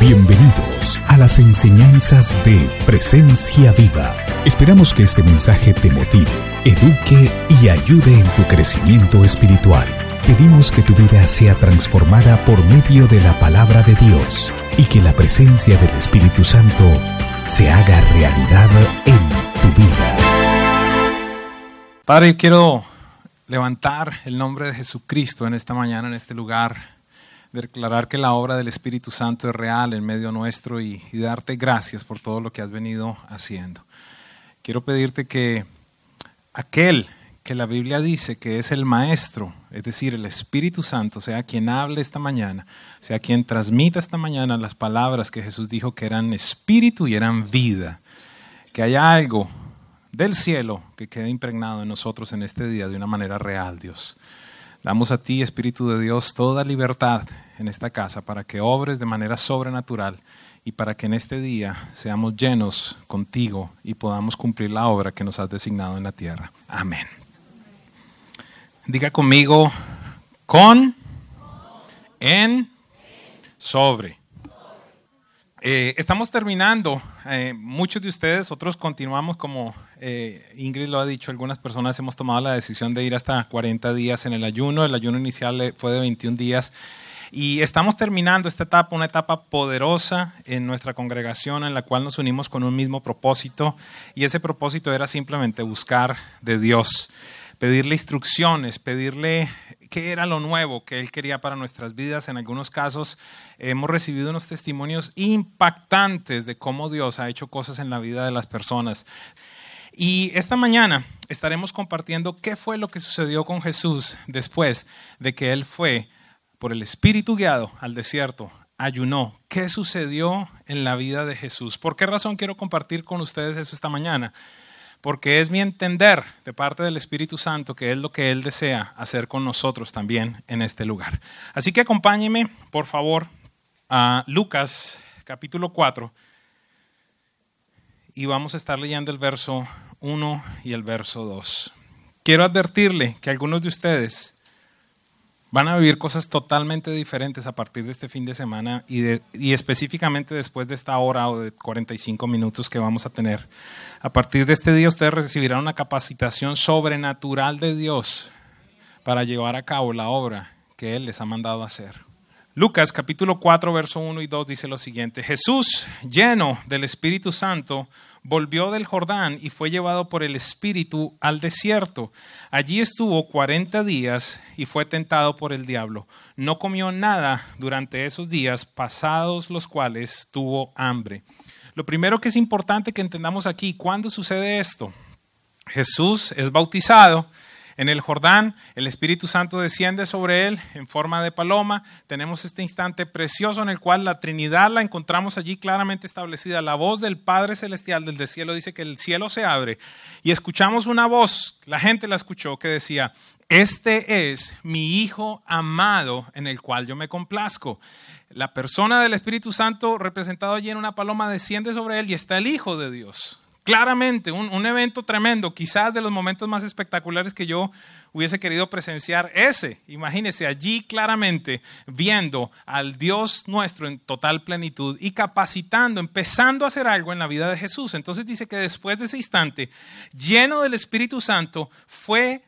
Bienvenidos a las enseñanzas de Presencia Viva. Esperamos que este mensaje te motive, eduque y ayude en tu crecimiento espiritual. Pedimos que tu vida sea transformada por medio de la palabra de Dios y que la presencia del Espíritu Santo se haga realidad en tu vida. Padre, quiero levantar el nombre de Jesucristo en esta mañana, en este lugar declarar que la obra del Espíritu Santo es real en medio nuestro y, darte gracias por todo lo que has venido haciendo. Quiero pedirte que aquel que la Biblia dice que es el Maestro, es decir, el Espíritu Santo, sea quien hable esta mañana, sea quien transmita esta mañana las palabras que Jesús dijo que eran espíritu y eran vida, que haya algo del cielo que quede impregnado en nosotros en este día de una manera real, Dios. Damos a ti, Espíritu de Dios, toda libertad en esta casa para que obres de manera sobrenatural y para que en este día seamos llenos contigo y podamos cumplir la obra que nos has designado en la tierra. Amén. Diga conmigo, con, en, sobre. Eh, estamos terminando. Eh, muchos de ustedes, otros continuamos como eh, Ingrid lo ha dicho, algunas personas hemos tomado la decisión de ir hasta 40 días en el ayuno. El ayuno inicial fue de 21 días. Y estamos terminando esta etapa, una etapa poderosa en nuestra congregación en la cual nos unimos con un mismo propósito. Y ese propósito era simplemente buscar de Dios, pedirle instrucciones, pedirle qué era lo nuevo que Él quería para nuestras vidas. En algunos casos hemos recibido unos testimonios impactantes de cómo Dios ha hecho cosas en la vida de las personas. Y esta mañana estaremos compartiendo qué fue lo que sucedió con Jesús después de que Él fue por el Espíritu guiado al desierto, ayunó. ¿Qué sucedió en la vida de Jesús? ¿Por qué razón quiero compartir con ustedes eso esta mañana? Porque es mi entender de parte del Espíritu Santo que es lo que Él desea hacer con nosotros también en este lugar. Así que acompáñeme, por favor, a Lucas capítulo 4 y vamos a estar leyendo el verso 1 y el verso 2. Quiero advertirle que algunos de ustedes van a vivir cosas totalmente diferentes a partir de este fin de semana y, de, y, específicamente después de esta hora o de 45 minutos que vamos a tener. A partir de este día ustedes recibirán una capacitación sobrenatural de Dios para llevar a cabo la obra que Él les ha mandado hacer. Lucas capítulo 4, verso 1 y 2 dice lo siguiente, Jesús, lleno del Espíritu Santo, volvió del Jordán y fue llevado por el Espíritu al desierto. Allí estuvo cuarenta días y fue tentado por el diablo. No comió nada durante esos días, pasados los cuales tuvo hambre. Lo primero que es importante que entendamos aquí, ¿cuándo sucede esto? Jesús es bautizado en el Jordán, el Espíritu Santo desciende sobre él en forma de paloma. Tenemos este instante precioso en el cual la Trinidad la encontramos allí claramente establecida. La voz del Padre Celestial del cielo dice que el cielo se abre y escuchamos una voz, la gente la escuchó, que decía, este es mi Hijo amado en el cual yo me complazco. La persona del Espíritu Santo representado allí en una paloma desciende sobre él y está el Hijo de Dios. Claramente, un, evento tremendo, quizás de los momentos más espectaculares que yo hubiese querido presenciar ese. Imagínese allí claramente viendo al Dios nuestro en total plenitud y capacitando, empezando a hacer algo en la vida de Jesús. Entonces dice que después de ese instante, lleno del Espíritu Santo, fue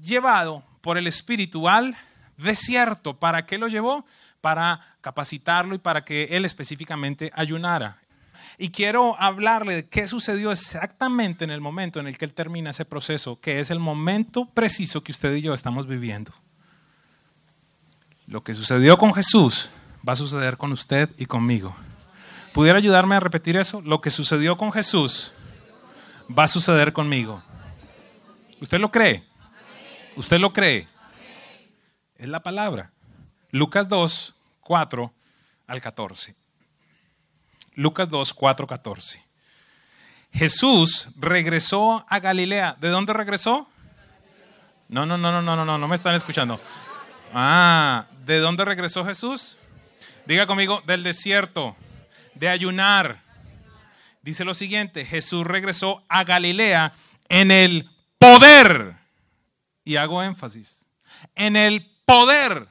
llevado por el Espíritu al desierto. ¿Para qué lo llevó? Para capacitarlo y para que él específicamente ayunara. Y quiero hablarle de qué sucedió exactamente en el momento en el que él termina ese proceso, que es el momento preciso que usted y yo estamos viviendo. Lo que sucedió con Jesús va a suceder con usted y conmigo. ¿Pudiera ayudarme a repetir eso? Lo que sucedió con Jesús va a suceder conmigo. ¿Usted lo cree? ¿Usted lo cree? Es la palabra. Lucas 2, 4 al 14. Lucas 2, 4, 14. Jesús regresó a Galilea. ¿De dónde regresó? No, no, no, no, no, no, no, no me están escuchando. Ah, ¿de dónde regresó Jesús? Diga conmigo, del desierto, de ayunar. Dice lo siguiente, Jesús regresó a Galilea en el poder, y hago énfasis, en el poder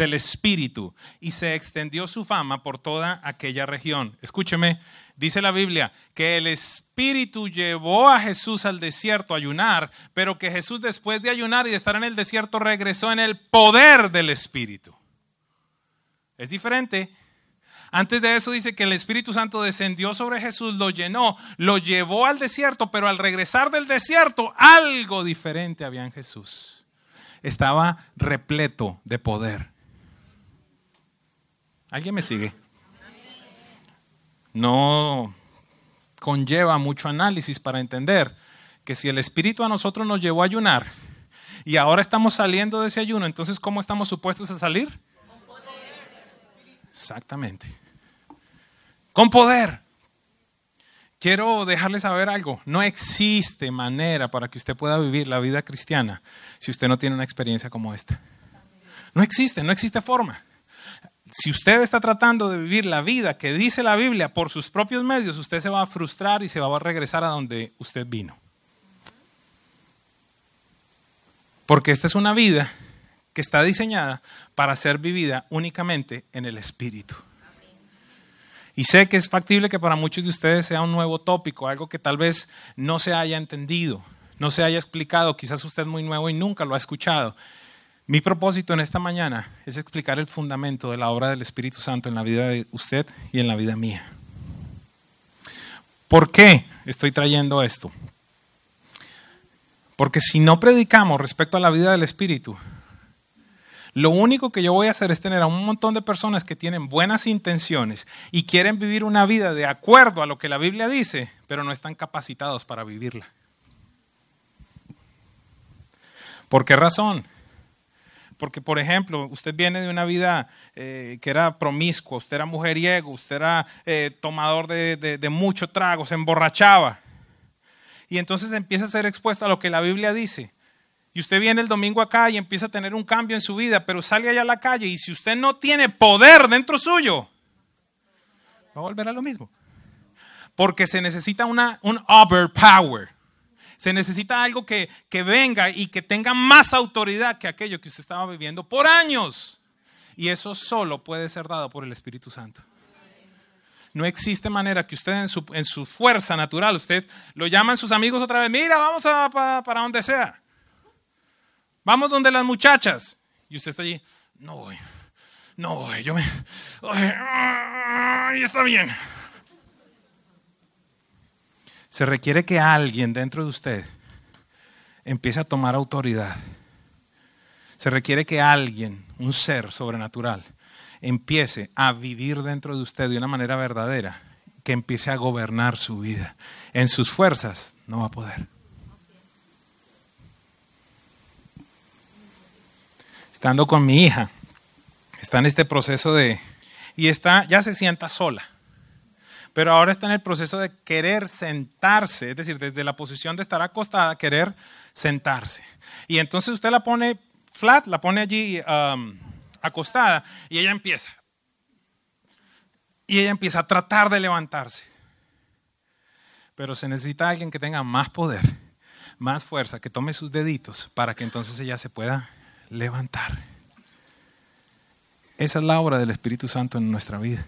del Espíritu y se extendió su fama por toda aquella región. Escúcheme, dice la Biblia que el Espíritu llevó a Jesús al desierto a ayunar, pero que Jesús después de ayunar y de estar en el desierto regresó en el poder del Espíritu. Es diferente. Antes de eso dice que el Espíritu Santo descendió sobre Jesús, lo llenó, lo llevó al desierto, pero al regresar del desierto algo diferente había en Jesús. Estaba repleto de poder. ¿Alguien me sigue? No conlleva mucho análisis para entender que si el Espíritu a nosotros nos llevó a ayunar y ahora estamos saliendo de ese ayuno, entonces ¿cómo estamos supuestos a salir? Exactamente. Con poder. Quiero dejarles saber algo. No existe manera para que usted pueda vivir la vida cristiana si usted no tiene una experiencia como esta. No existe, no existe forma. Si usted está tratando de vivir la vida que dice la Biblia por sus propios medios, usted se va a frustrar y se va a regresar a donde usted vino. Porque esta es una vida que está diseñada para ser vivida únicamente en el Espíritu. Y sé que es factible que para muchos de ustedes sea un nuevo tópico, algo que tal vez no se haya entendido, no se haya explicado, quizás usted es muy nuevo y nunca lo ha escuchado. Mi propósito en esta mañana es explicar el fundamento de la obra del Espíritu Santo en la vida de usted y en la vida mía. ¿Por qué estoy trayendo esto? Porque si no predicamos respecto a la vida del Espíritu, lo único que yo voy a hacer es tener a un montón de personas que tienen buenas intenciones y quieren vivir una vida de acuerdo a lo que la Biblia dice, pero no están capacitados para vivirla. ¿Por qué razón? Porque, por ejemplo, usted viene de una vida eh, que era promiscua, usted era mujeriego, usted era eh, tomador de, de mucho trago, se emborrachaba. Y entonces empieza a ser expuesto a lo que la Biblia dice. Y usted viene el domingo acá y empieza a tener un cambio en su vida, pero sale allá a la calle y si usted no tiene poder dentro suyo, va a volver a lo mismo. Porque se necesita una, un overpower. Se necesita algo que, que venga y que tenga más autoridad que aquello que usted estaba viviendo por años. Y eso solo puede ser dado por el Espíritu Santo. No existe manera que usted en su, en su fuerza natural, usted lo llaman sus amigos otra vez, mira, vamos a, para, donde sea. Vamos donde las muchachas. Y usted está allí, no voy, no voy, yo me... Ay, está bien. Se requiere que alguien dentro de usted empiece a tomar autoridad. Se requiere que alguien, un ser sobrenatural, empiece a vivir dentro de usted de una manera verdadera, que empiece a gobernar su vida. En sus fuerzas no va a poder. estando con mi hija, está en este proceso de... Y está, ya se sienta sola, pero ahora está en el proceso de querer sentarse, es decir, desde la posición de estar acostada, querer sentarse. Y entonces usted la pone flat, la pone allí um, acostada y ella empieza. Y ella empieza a tratar de levantarse. Pero se necesita alguien que tenga más poder, más fuerza, que tome sus deditos para que entonces ella se pueda levantar. Esa es la obra del Espíritu Santo en nuestra vida.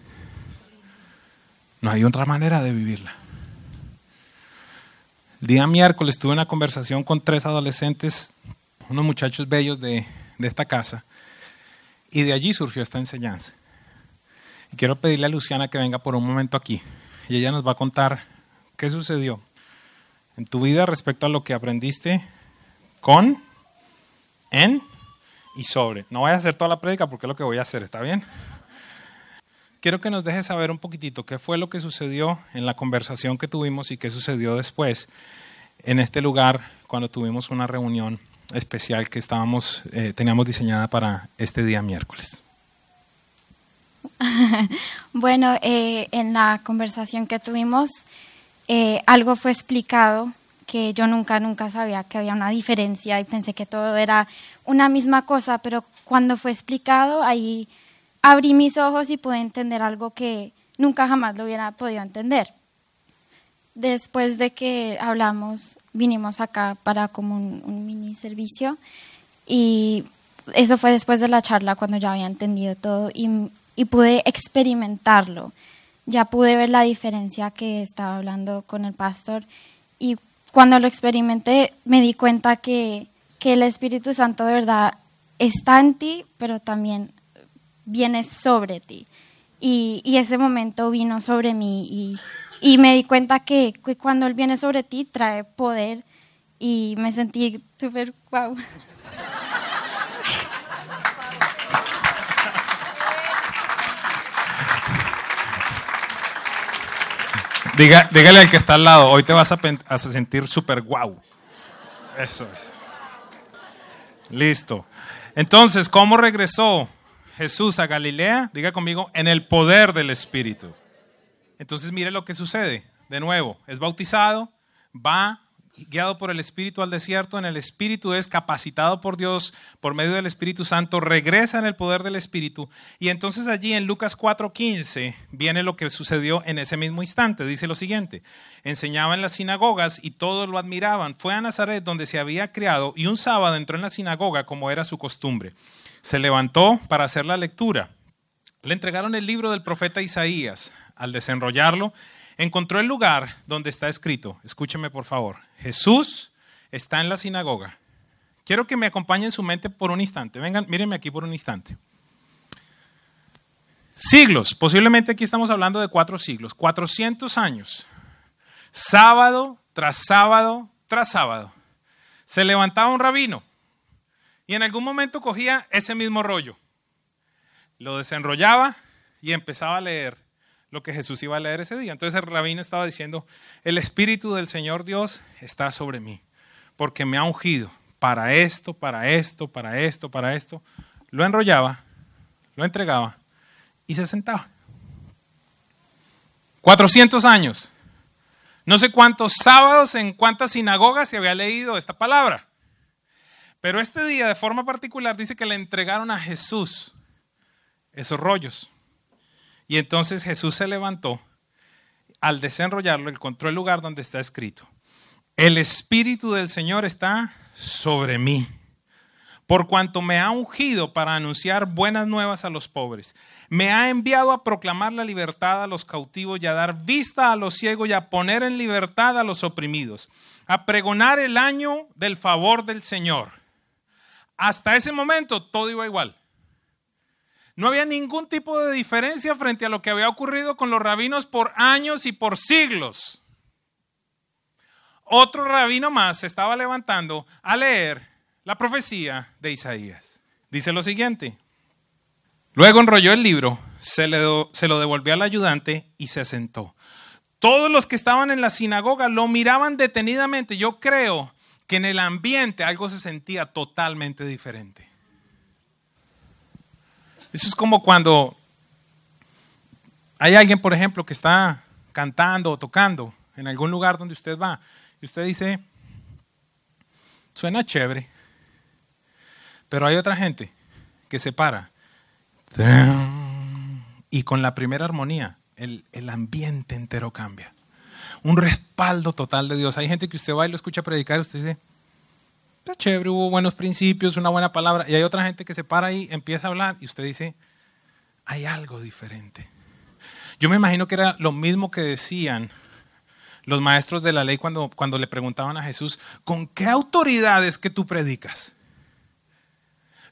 No hay otra manera de vivirla. El día miércoles tuve una conversación con tres adolescentes, unos muchachos bellos de, de esta casa, y de allí surgió esta enseñanza. Y quiero pedirle a Luciana que venga por un momento aquí, y ella nos va a contar qué sucedió en tu vida respecto a lo que aprendiste con, en y sobre. No voy a hacer toda la prédica porque es lo que voy a hacer, ¿está bien? Quiero que nos dejes saber un poquitito qué fue lo que sucedió en la conversación que tuvimos y qué sucedió después en este lugar cuando tuvimos una reunión especial que estábamos, eh, teníamos diseñada para este día miércoles. bueno, eh, en la conversación que tuvimos, eh, algo fue explicado que yo nunca, nunca sabía que había una diferencia y pensé que todo era una misma cosa, pero cuando fue explicado, ahí abrí mis ojos y pude entender algo que nunca jamás lo hubiera podido entender. Después de que hablamos, vinimos acá para como un, mini servicio y eso fue después de la charla cuando ya había entendido todo y, y pude experimentarlo. Ya pude ver la diferencia que estaba hablando con el pastor y cuando lo experimenté me di cuenta que, que el Espíritu Santo de verdad está en ti, pero también viene sobre ti. Y, y ese momento vino sobre mí y, y me di cuenta que, cuando Él viene sobre ti trae poder y me sentí súper wow. Diga, dígale al que está al lado, hoy te vas a, a sentir súper guau. Eso es. Listo. Entonces, ¿cómo regresó Jesús a Galilea? Diga conmigo, en el poder del Espíritu. Entonces, mire lo que sucede. De nuevo, es bautizado, va guiado por el Espíritu al desierto, en el Espíritu es capacitado por Dios por medio del Espíritu Santo, regresa en el poder del Espíritu. Y entonces allí en Lucas 4:15 viene lo que sucedió en ese mismo instante. Dice lo siguiente, enseñaba en las sinagogas y todos lo admiraban. Fue a Nazaret donde se había criado y un sábado entró en la sinagoga como era su costumbre. Se levantó para hacer la lectura. Le entregaron el libro del profeta Isaías. Al desenrollarlo, encontró el lugar donde está escrito, escúcheme por favor, Jesús está en la sinagoga. Quiero que me acompañen en su mente por un instante. Vengan, mírenme aquí por un instante. Siglos, posiblemente aquí estamos hablando de cuatro siglos, 400 años, sábado tras sábado tras sábado. Se levantaba un rabino en algún momento cogía ese mismo rollo, lo desenrollaba y empezaba a leer lo que Jesús iba a leer ese día. Entonces el rabino estaba diciendo, el Espíritu del Señor Dios está sobre mí, porque me ha ungido para esto, para esto, para esto, para esto. Lo enrollaba, lo entregaba y se sentaba. 400 años. No sé cuántos sábados en cuántas sinagogas se había leído esta palabra. Pero este día, de forma particular, dice que le entregaron a Jesús esos rollos. Y entonces Jesús se levantó al desenrollarlo, encontró el lugar donde está escrito. El Espíritu del Señor está sobre mí, por cuanto me ha ungido para anunciar buenas nuevas a los pobres. Me ha enviado a proclamar la libertad a los cautivos y a dar vista a los ciegos y a poner en libertad a los oprimidos, a pregonar el año del favor del Señor. Hasta ese momento todo iba igual. No había ningún tipo de diferencia frente a lo que había ocurrido con los rabinos por años y por siglos. Otro rabino más se estaba levantando a leer la profecía de Isaías. Dice lo siguiente. Luego enrolló el libro, se, se lo devolvió al ayudante y se sentó. Todos los que estaban en la sinagoga lo miraban detenidamente. Yo creo que en el ambiente algo se sentía totalmente diferente. Eso es como cuando hay alguien, por ejemplo, que está cantando o tocando en algún lugar donde usted va y usted dice, suena chévere, pero hay otra gente que se para y con la primera armonía el, el ambiente entero cambia. Un respaldo total de Dios. Hay gente que usted va y lo escucha predicar y usted dice, está chévere, hubo buenos principios, una buena palabra. Y hay otra gente que se para ahí, empieza a hablar y usted dice, hay algo diferente. Yo me imagino que era lo mismo que decían los maestros de la ley cuando, cuando le preguntaban a Jesús, ¿con qué autoridad es que tú predicas?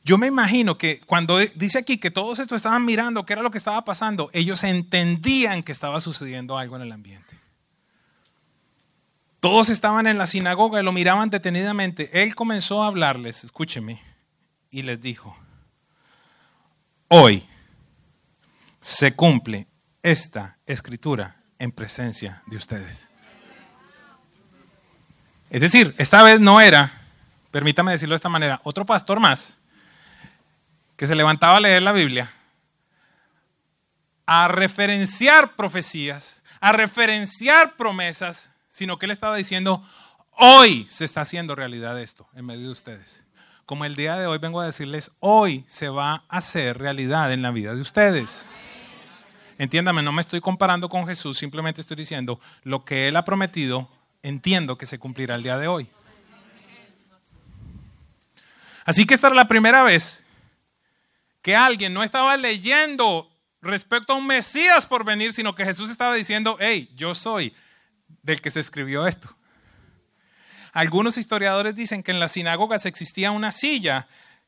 Yo me imagino que cuando dice aquí que todos estos estaban mirando qué era lo que estaba pasando, ellos entendían que estaba sucediendo algo en el ambiente. Todos estaban en la sinagoga y lo miraban detenidamente. Él comenzó a hablarles, escúcheme, y les dijo, hoy se cumple esta escritura en presencia de ustedes. Es decir, esta vez no era, permítame decirlo de esta manera, otro pastor más que se levantaba a leer la Biblia, a referenciar profecías, a referenciar promesas sino que él estaba diciendo, hoy se está haciendo realidad esto en medio de ustedes. Como el día de hoy vengo a decirles, hoy se va a hacer realidad en la vida de ustedes. Entiéndame, no me estoy comparando con Jesús, simplemente estoy diciendo lo que Él ha prometido, entiendo que se cumplirá el día de hoy. Así que esta era la primera vez que alguien no estaba leyendo respecto a un Mesías por venir, sino que Jesús estaba diciendo, hey, yo soy del que se escribió esto. Algunos historiadores dicen que en las sinagogas existía una silla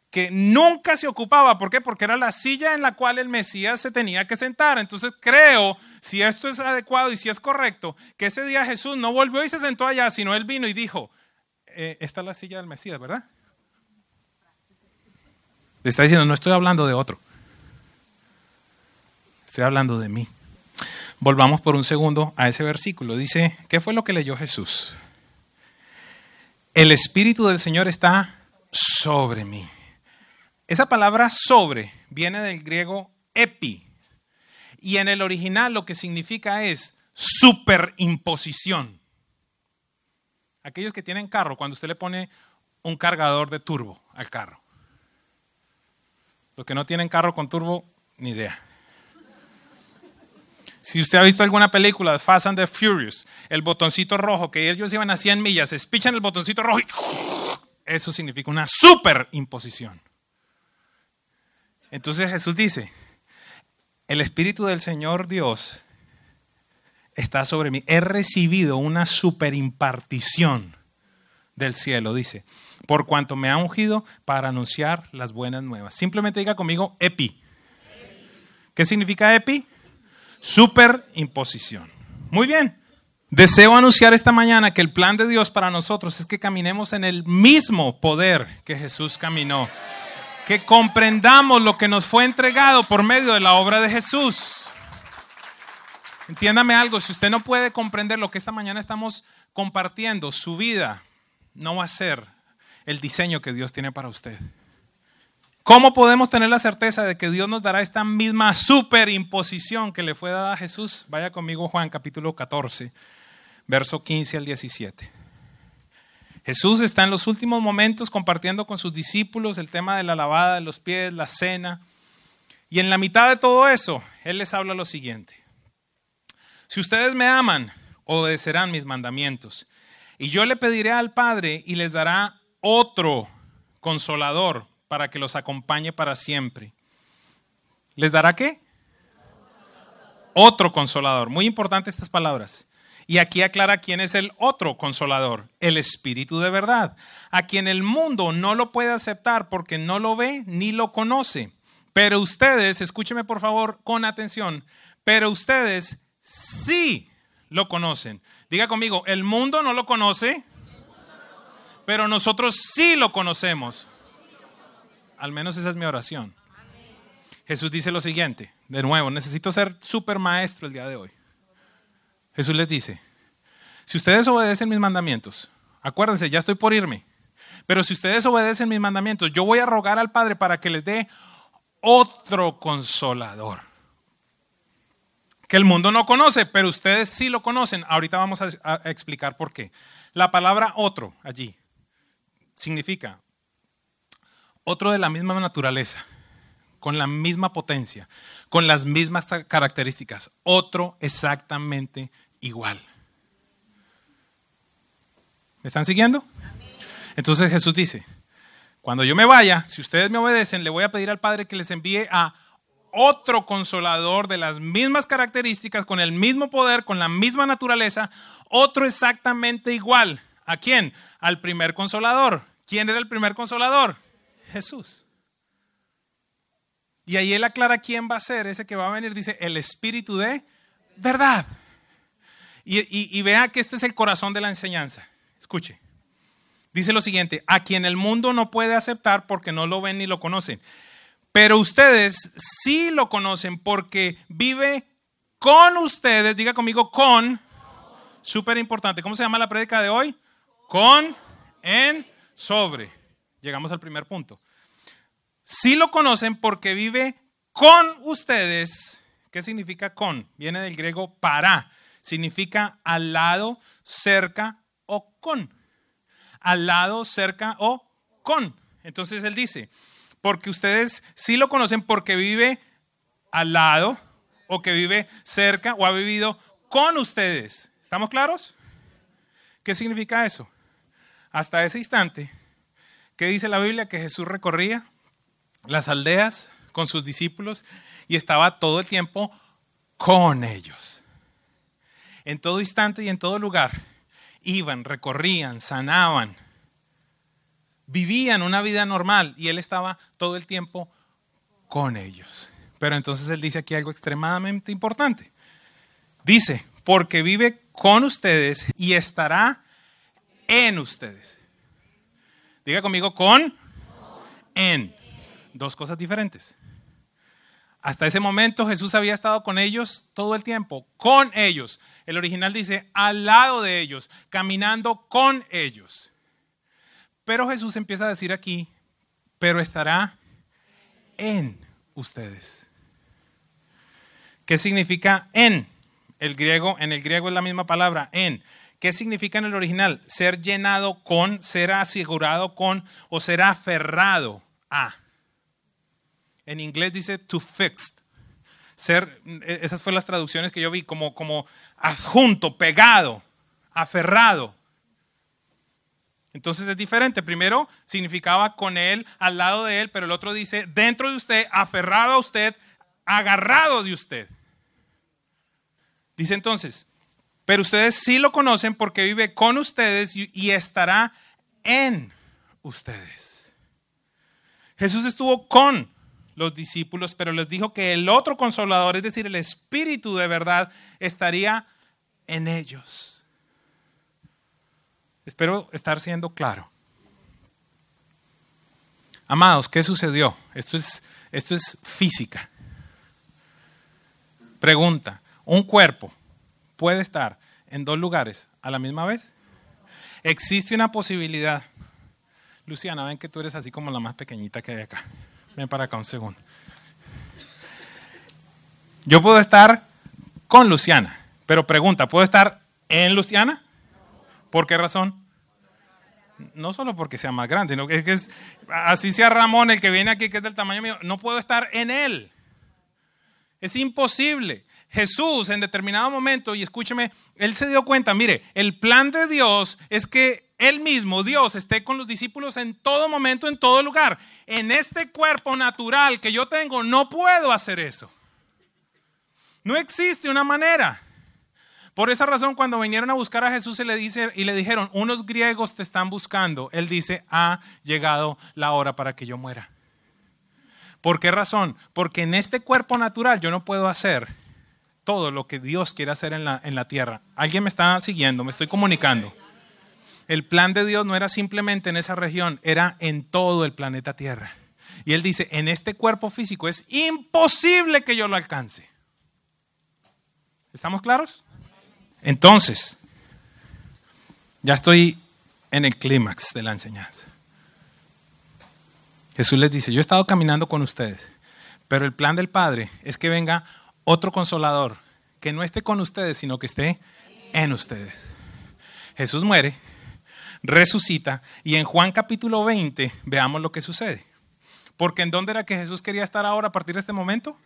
que nunca se ocupaba. ¿Por qué? Porque era la silla en la cual el Mesías se tenía que sentar. Entonces creo, si esto es adecuado y si es correcto, que ese día Jesús no volvió y se sentó allá, sino él vino y dijo, eh, esta es la silla del Mesías, ¿verdad? Le está diciendo, no estoy hablando de otro. Estoy hablando de mí. Volvamos por un segundo a ese versículo. Dice, ¿qué fue lo que leyó Jesús? El Espíritu del Señor está sobre mí. Esa palabra sobre viene del griego epi. Y en el original lo que significa es superimposición. Aquellos que tienen carro, cuando usted le pone un cargador de turbo al carro. Los que no tienen carro con turbo, ni idea. Si usted ha visto alguna película Fast and the Furious, el botoncito rojo, que ellos iban a 100 millas, espichan el botoncito rojo y eso significa una superimposición. Entonces Jesús dice, el Espíritu del Señor Dios está sobre mí. He recibido una superimpartición del cielo, dice, por cuanto me ha ungido para anunciar las buenas nuevas. Simplemente diga conmigo, epi. ¿Qué significa epi? Superimposición. Muy bien. Deseo anunciar esta mañana que el plan de Dios para nosotros es que caminemos en el mismo poder que Jesús caminó. Que comprendamos lo que nos fue entregado por medio de la obra de Jesús. Entiéndame algo, si usted no puede comprender lo que esta mañana estamos compartiendo, su vida no va a ser el diseño que Dios tiene para usted. ¿Cómo podemos tener la certeza de que Dios nos dará esta misma superimposición que le fue dada a Jesús? Vaya conmigo Juan capítulo 14, verso 15 al 17. Jesús está en los últimos momentos compartiendo con sus discípulos el tema de la lavada de los pies, la cena. Y en la mitad de todo eso, Él les habla lo siguiente. Si ustedes me aman, obedecerán mis mandamientos. Y yo le pediré al Padre y les dará otro consolador para que los acompañe para siempre. ¿Les dará qué? Otro consolador. Muy importante estas palabras. Y aquí aclara quién es el otro consolador, el Espíritu de verdad, a quien el mundo no lo puede aceptar porque no lo ve ni lo conoce. Pero ustedes, escúcheme por favor con atención, pero ustedes sí lo conocen. Diga conmigo, el mundo no lo conoce, pero nosotros sí lo conocemos al menos esa es mi oración. Jesús dice lo siguiente, de nuevo, necesito ser super maestro el día de hoy. Jesús les dice, si ustedes obedecen mis mandamientos, acuérdense, ya estoy por irme, pero si ustedes obedecen mis mandamientos, yo voy a rogar al Padre para que les dé otro consolador. Que el mundo no conoce, pero ustedes sí lo conocen. Ahorita vamos a, explicar por qué. La palabra otro allí significa otro de la misma naturaleza, con la misma potencia, con las mismas características, otro exactamente igual. ¿Me están siguiendo? Entonces Jesús dice, cuando yo me vaya, si ustedes me obedecen, le voy a pedir al Padre que les envíe a otro consolador de las mismas características, con el mismo poder, con la misma naturaleza, otro exactamente igual. ¿A quién? Al primer consolador. ¿Quién era el primer consolador? Jesús. Y ahí él aclara quién va a ser ese que va a venir. Dice, el espíritu de verdad. Y, vea que este es el corazón de la enseñanza. Escuche. Dice lo siguiente, a quien el mundo no puede aceptar porque no lo ven ni lo conocen. Pero ustedes sí lo conocen porque vive con ustedes, diga conmigo, con, súper importante. ¿Cómo se llama la prédica de hoy? Con, en, sobre. Llegamos al primer punto. Si lo conocen porque vive con ustedes. ¿Qué significa con? Viene del griego para. Significa al lado, cerca o con. Al lado, cerca o con. Entonces él dice, porque ustedes sí lo conocen porque vive al lado o que vive cerca o ha vivido con ustedes. ¿Estamos claros? ¿Qué significa eso? Hasta ese instante ¿Qué dice la Biblia? Que Jesús recorría las aldeas con sus discípulos y estaba todo el tiempo con ellos. En todo instante y en todo lugar iban, recorrían, sanaban, vivían una vida normal y él estaba todo el tiempo con ellos. Pero entonces él dice aquí algo extremadamente importante. Dice, porque vive con ustedes y estará en ustedes. Diga conmigo, con, en. Dos cosas diferentes. Hasta ese momento Jesús había estado con ellos todo el tiempo, con ellos. El original dice, al lado de ellos, caminando con ellos. Pero Jesús empieza a decir aquí, pero estará en ustedes. ¿Qué significa en? El griego, en el griego es la misma palabra, en. ¿Qué significa en el original? Ser llenado con, ser asegurado con o ser aferrado a. En inglés dice to fixed. Ser, esas fueron las traducciones que yo vi, como, como adjunto, pegado, aferrado. Entonces es diferente. Primero significaba con él, al lado de él, pero el otro dice dentro de usted, aferrado a usted, agarrado de usted. Dice entonces, pero ustedes sí lo conocen porque vive con ustedes y, estará en ustedes. Jesús estuvo con los discípulos, pero les dijo que el otro consolador, es decir, el Espíritu de verdad, estaría en ellos. Espero estar siendo claro. Amados, ¿qué sucedió? Esto es, esto es física. Pregunta, ¿un cuerpo puede estar en dos lugares a la misma vez? Existe una posibilidad. Luciana, ven que tú eres así como la más pequeñita que hay acá. Ven para acá un segundo. Yo puedo estar con Luciana, pero pregunta, ¿puedo estar en Luciana? ¿Por qué razón? No solo porque sea más grande, no, es que es, así sea Ramón el que viene aquí, que es del tamaño mío, no puedo estar en él. Es imposible. Jesús en determinado momento, y escúcheme, él se dio cuenta, mire, el plan de Dios es que él mismo, Dios, esté con los discípulos en todo momento, en todo lugar. En este cuerpo natural que yo tengo, no puedo hacer eso. No existe una manera. Por esa razón, cuando vinieron a buscar a Jesús y le, dice, y le dijeron, unos griegos te están buscando, él dice, ha llegado la hora para que yo muera. ¿Por qué razón? Porque en este cuerpo natural yo no puedo hacer todo lo que Dios quiere hacer en la, en la tierra. ¿Alguien me está siguiendo? Me estoy comunicando. El plan de Dios no era simplemente en esa región, era en todo el planeta Tierra. Y Él dice, en este cuerpo físico es imposible que yo lo alcance. ¿Estamos claros? Entonces, ya estoy en el clímax de la enseñanza. Jesús les dice, yo he estado caminando con ustedes, pero el plan del Padre es que venga otro consolador que no esté con ustedes, sino que esté en ustedes. Jesús muere, resucita y en Juan capítulo 20 veamos lo que sucede. Porque ¿en dónde era que Jesús quería estar ahora a partir de este momento?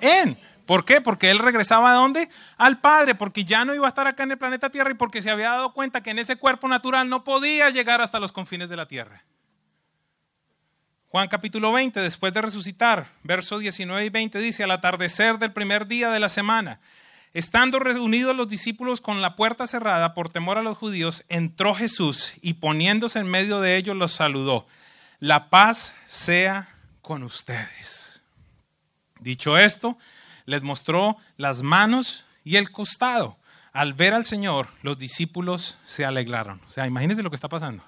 En. ¿Por qué? Porque él regresaba a dónde? Al Padre, porque ya no iba a estar acá en el planeta Tierra y porque se había dado cuenta que en ese cuerpo natural no podía llegar hasta los confines de la Tierra. Juan capítulo 20, después de resucitar, versos 19 y 20 dice, al atardecer del primer día de la semana, estando reunidos los discípulos con la puerta cerrada por temor a los judíos, entró Jesús y poniéndose en medio de ellos los saludó. La paz sea con ustedes. Dicho esto, les mostró las manos y el costado. Al ver al Señor, los discípulos se alegraron. O sea, imagínense lo que está pasando.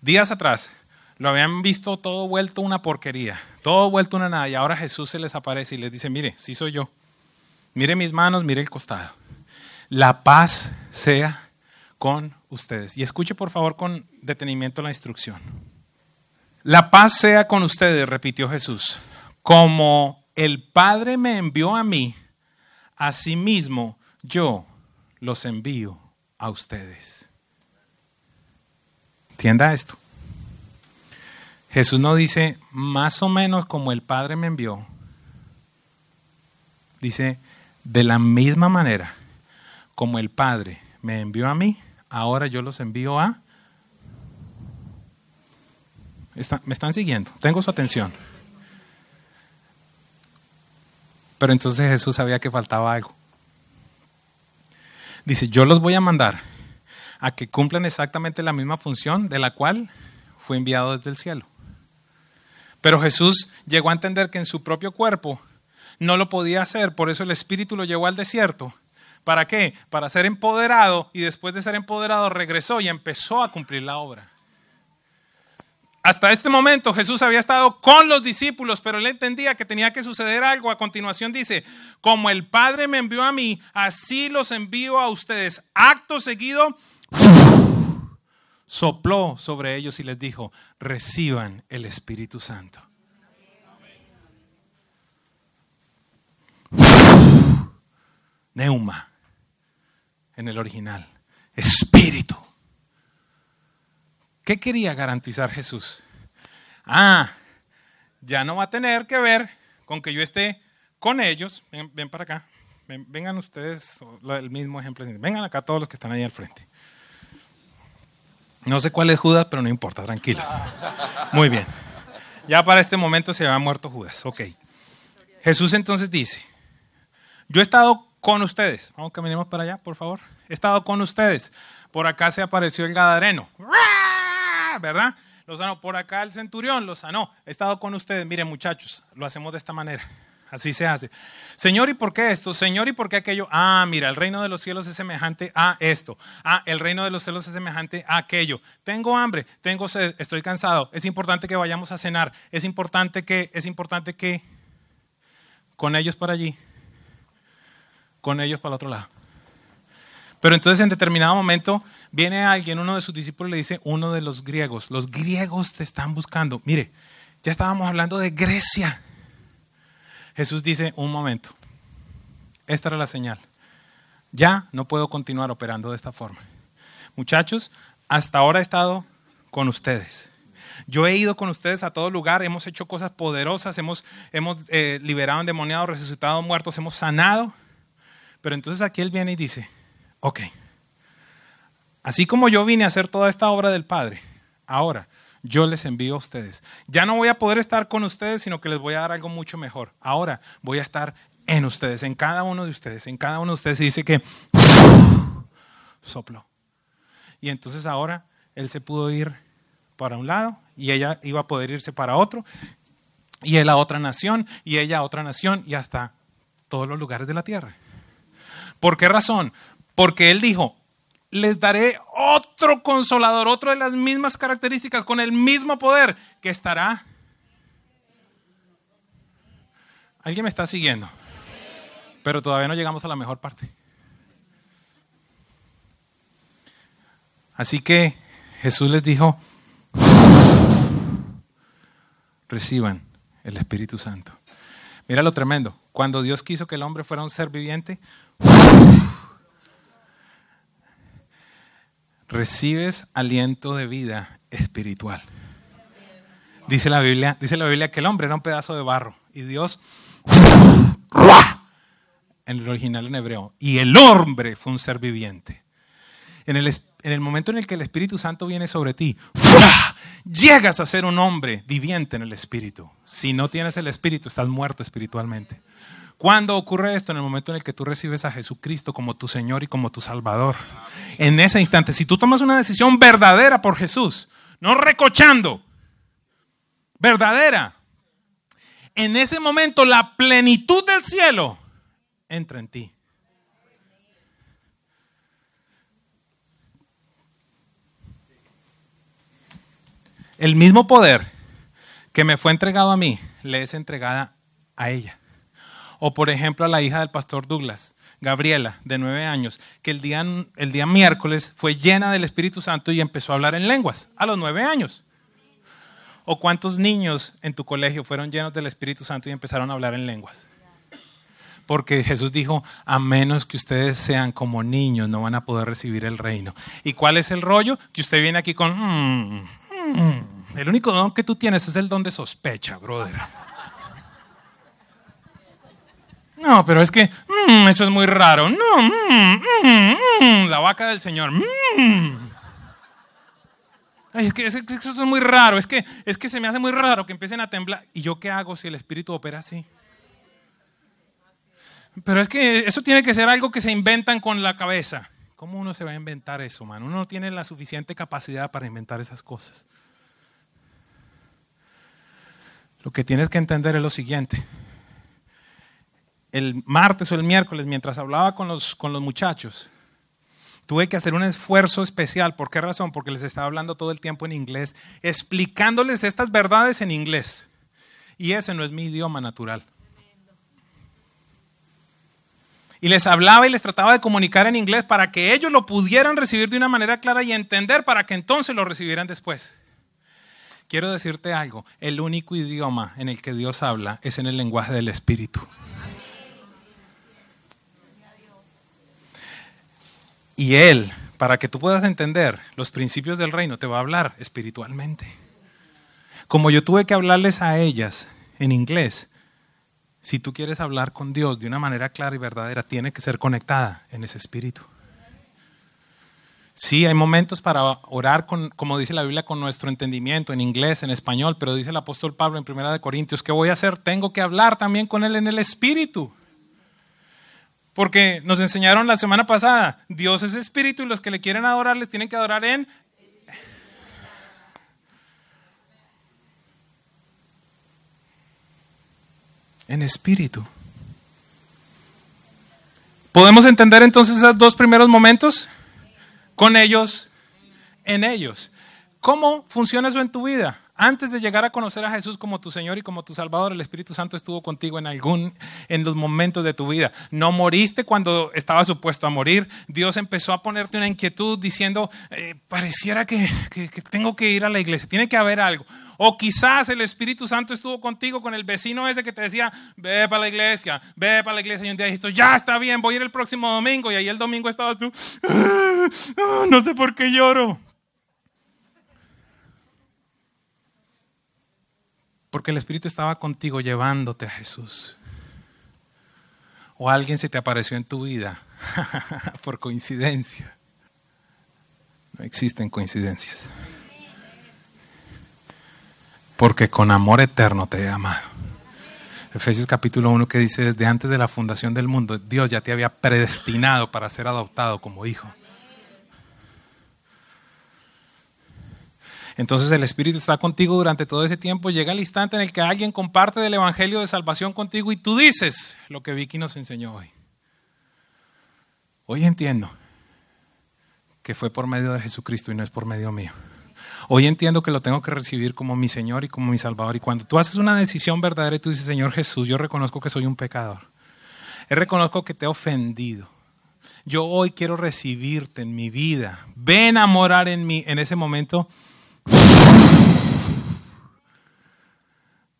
Días atrás, lo habían visto todo vuelto una porquería, todo vuelto una nada. Y ahora Jesús se les aparece y les dice, mire, sí soy yo. Mire mis manos, mire el costado. La paz sea con ustedes. Y escuche por favor con detenimiento la instrucción. La paz sea con ustedes, repitió Jesús. Como el Padre me envió a mí, asimismo yo los envío a ustedes. Entienda esto. Jesús no dice más o menos como el Padre me envió. Dice, de la misma manera como el Padre me envió a mí, ahora yo los envío a... me están siguiendo, tengo su atención. Pero entonces Jesús sabía que faltaba algo. Dice, yo los voy a mandar a que cumplan exactamente la misma función de la cual fue enviado desde el cielo. Pero Jesús llegó a entender que en su propio cuerpo no lo podía hacer, por eso el Espíritu lo llevó al desierto. ¿Para qué? Para ser empoderado y después de ser empoderado regresó y empezó a cumplir la obra. Hasta este momento Jesús había estado con los discípulos, pero él entendía que tenía que suceder algo. A continuación dice, como el Padre me envió a mí, así los envío a ustedes. Acto seguido, sopló sobre ellos y les dijo, reciban el Espíritu Santo. Neuma, en el original, espíritu. ¿Qué quería garantizar Jesús? Ah, ya no va a tener que ver con que yo esté con ellos. Ven, para acá. vengan ustedes, el mismo ejemplo. Vengan acá todos los que están ahí al frente. No sé cuál es Judas, pero no importa, tranquilo. Muy bien. Ya para este momento se había muerto Judas. Ok. Jesús entonces dice, yo he estado con ustedes. Vamos, caminemos para allá, por favor. He estado con ustedes. Por acá se apareció el Gadareno. ¿verdad? Lo sanó. Por acá el centurión lo sanó. He estado con ustedes. Miren, muchachos, lo hacemos de esta manera. Así se hace. Señor, ¿y por qué esto? Señor, ¿y por qué aquello? Ah, mira, el reino de los cielos es semejante a esto. Ah, el reino de los cielos es semejante a aquello. Tengo hambre, tengo sed, estoy cansado. Es importante que vayamos a cenar. Es importante que, es importante que, con ellos para allí, con ellos para el otro lado. Pero entonces en determinado momento viene alguien, uno de sus discípulos le dice, uno de los griegos, los griegos te están buscando. Mire, ya estábamos hablando de Grecia. Jesús dice, un momento, esta era la señal. Ya no puedo continuar operando de esta forma. Muchachos, hasta ahora he estado con ustedes. Yo he ido con ustedes a todo lugar, hemos hecho cosas poderosas, hemos, hemos eh, liberado endemoniados, resucitado muertos, hemos sanado. Pero entonces aquí Él viene y dice, ok, así como yo vine a hacer toda esta obra del Padre, ahora yo les envío a ustedes. Ya no voy a poder estar con ustedes, sino que les voy a dar algo mucho mejor. Ahora voy a estar en ustedes, en cada uno de ustedes, en cada uno de ustedes. Y dice que sopló. Y entonces ahora él se pudo ir para un lado y ella iba a poder irse para otro. Y él a otra nación y ella a otra nación y hasta todos los lugares de la tierra. ¿Por qué razón? Porque Él dijo, les daré otro consolador, otro de las mismas características, con el mismo poder, que estará... ¿Alguien me está siguiendo? Pero todavía no llegamos a la mejor parte. Así que Jesús les dijo, reciban el Espíritu Santo. Mira lo tremendo. Cuando Dios quiso que el hombre fuera un ser viviente, recibes aliento de vida espiritual. Dice la Biblia, dice la Biblia que el hombre era un pedazo de barro y Dios en el original en hebreo y el hombre fue un ser viviente. En el, en el momento en el que el Espíritu Santo viene sobre ti, llegas a ser un hombre viviente en el Espíritu. Si no tienes el Espíritu, estás muerto espiritualmente. ¿Cuándo ocurre esto? En el momento en el que tú recibes a Jesucristo como tu Señor y como tu Salvador. En ese instante, si tú tomas una decisión verdadera por Jesús, no recochando, verdadera, en ese momento la plenitud del cielo entra en ti. El mismo poder que me fue entregado a mí, le es entregada a ella. O por ejemplo a la hija del pastor Douglas, Gabriela, de nueve años, que el día, el día miércoles fue llena del Espíritu Santo y empezó a hablar en lenguas, a los nueve años. ¿O cuántos niños en tu colegio fueron llenos del Espíritu Santo y empezaron a hablar en lenguas? Porque Jesús dijo, a menos que ustedes sean como niños, no van a poder recibir el reino. ¿Y cuál es el rollo? Que usted viene aquí con, mm, mm". el único don que tú tienes es el don de sospecha, brother. No, pero es que mm, eso es muy raro. No, mm, mm, la vaca del Señor. Ay, es que, es que eso es muy raro, es que, es que se me hace muy raro que empiecen a temblar. ¿Y yo qué hago si el espíritu opera así? Pero es que eso tiene que ser algo que se inventan con la cabeza. ¿Cómo uno se va a inventar eso, man? Uno no tiene la suficiente capacidad para inventar esas cosas. Lo que tienes que entender es lo siguiente. El martes o el miércoles, mientras hablaba con los, con los muchachos, tuve que hacer un esfuerzo especial. ¿Por qué razón? Porque les estaba hablando todo el tiempo en inglés, explicándoles estas verdades en inglés. Y ese no es mi idioma natural. Y les hablaba y les trataba de comunicar en inglés para que ellos lo pudieran recibir de una manera clara y entender para que entonces lo recibieran después. Quiero decirte algo, el único idioma en el que Dios habla es en el lenguaje del Espíritu. Y Él, para que tú puedas entender los principios del reino, te va a hablar espiritualmente. Como yo tuve que hablarles a ellas en inglés, si tú quieres hablar con Dios de una manera clara y verdadera, tiene que ser conectada en ese espíritu. Sí, hay momentos para orar, con, como dice la Biblia, con nuestro entendimiento, en inglés, en español, pero dice el apóstol Pablo en Primera de Corintios, ¿qué voy a hacer? Tengo que hablar también con él en el espíritu. Porque nos enseñaron la semana pasada, Dios es espíritu y los que le quieren adorar les tienen que adorar en... En espíritu. ¿Podemos entender entonces esos dos primeros momentos? con ellos, en ellos. ¿Cómo funciona eso en tu vida? Antes de llegar a conocer a Jesús como tu Señor y como tu Salvador, el Espíritu Santo estuvo contigo en algún en los momentos de tu vida. No moriste cuando estaba supuesto a morir. Dios empezó a ponerte una inquietud diciendo, eh, pareciera que, que, tengo que ir a la iglesia, tiene que haber algo. O quizás el Espíritu Santo estuvo contigo con el vecino ese que te decía, ve para la iglesia, ve para la iglesia. Y un día dijiste, ya está bien, voy a ir el próximo domingo. Y ahí el domingo estabas tú, ah, no sé por qué lloro. Porque el Espíritu estaba contigo llevándote a Jesús. O alguien se te apareció en tu vida por coincidencia. No existen coincidencias. Porque con amor eterno te he amado. Efesios capítulo 1 que dice, desde antes de la fundación del mundo, Dios ya te había predestinado para ser adoptado como hijo. Entonces el Espíritu está contigo durante todo ese tiempo. Llega el instante en el que alguien comparte del Evangelio de salvación contigo y tú dices lo que Vicky nos enseñó hoy. Hoy entiendo que fue por medio de Jesucristo y no es por medio mío. Hoy entiendo que lo tengo que recibir como mi Señor y como mi Salvador. Y cuando tú haces una decisión verdadera y tú dices, Señor Jesús, yo reconozco que soy un pecador. Yo reconozco que te he ofendido. Yo hoy quiero recibirte en mi vida. Ven a morar en mí. En ese momento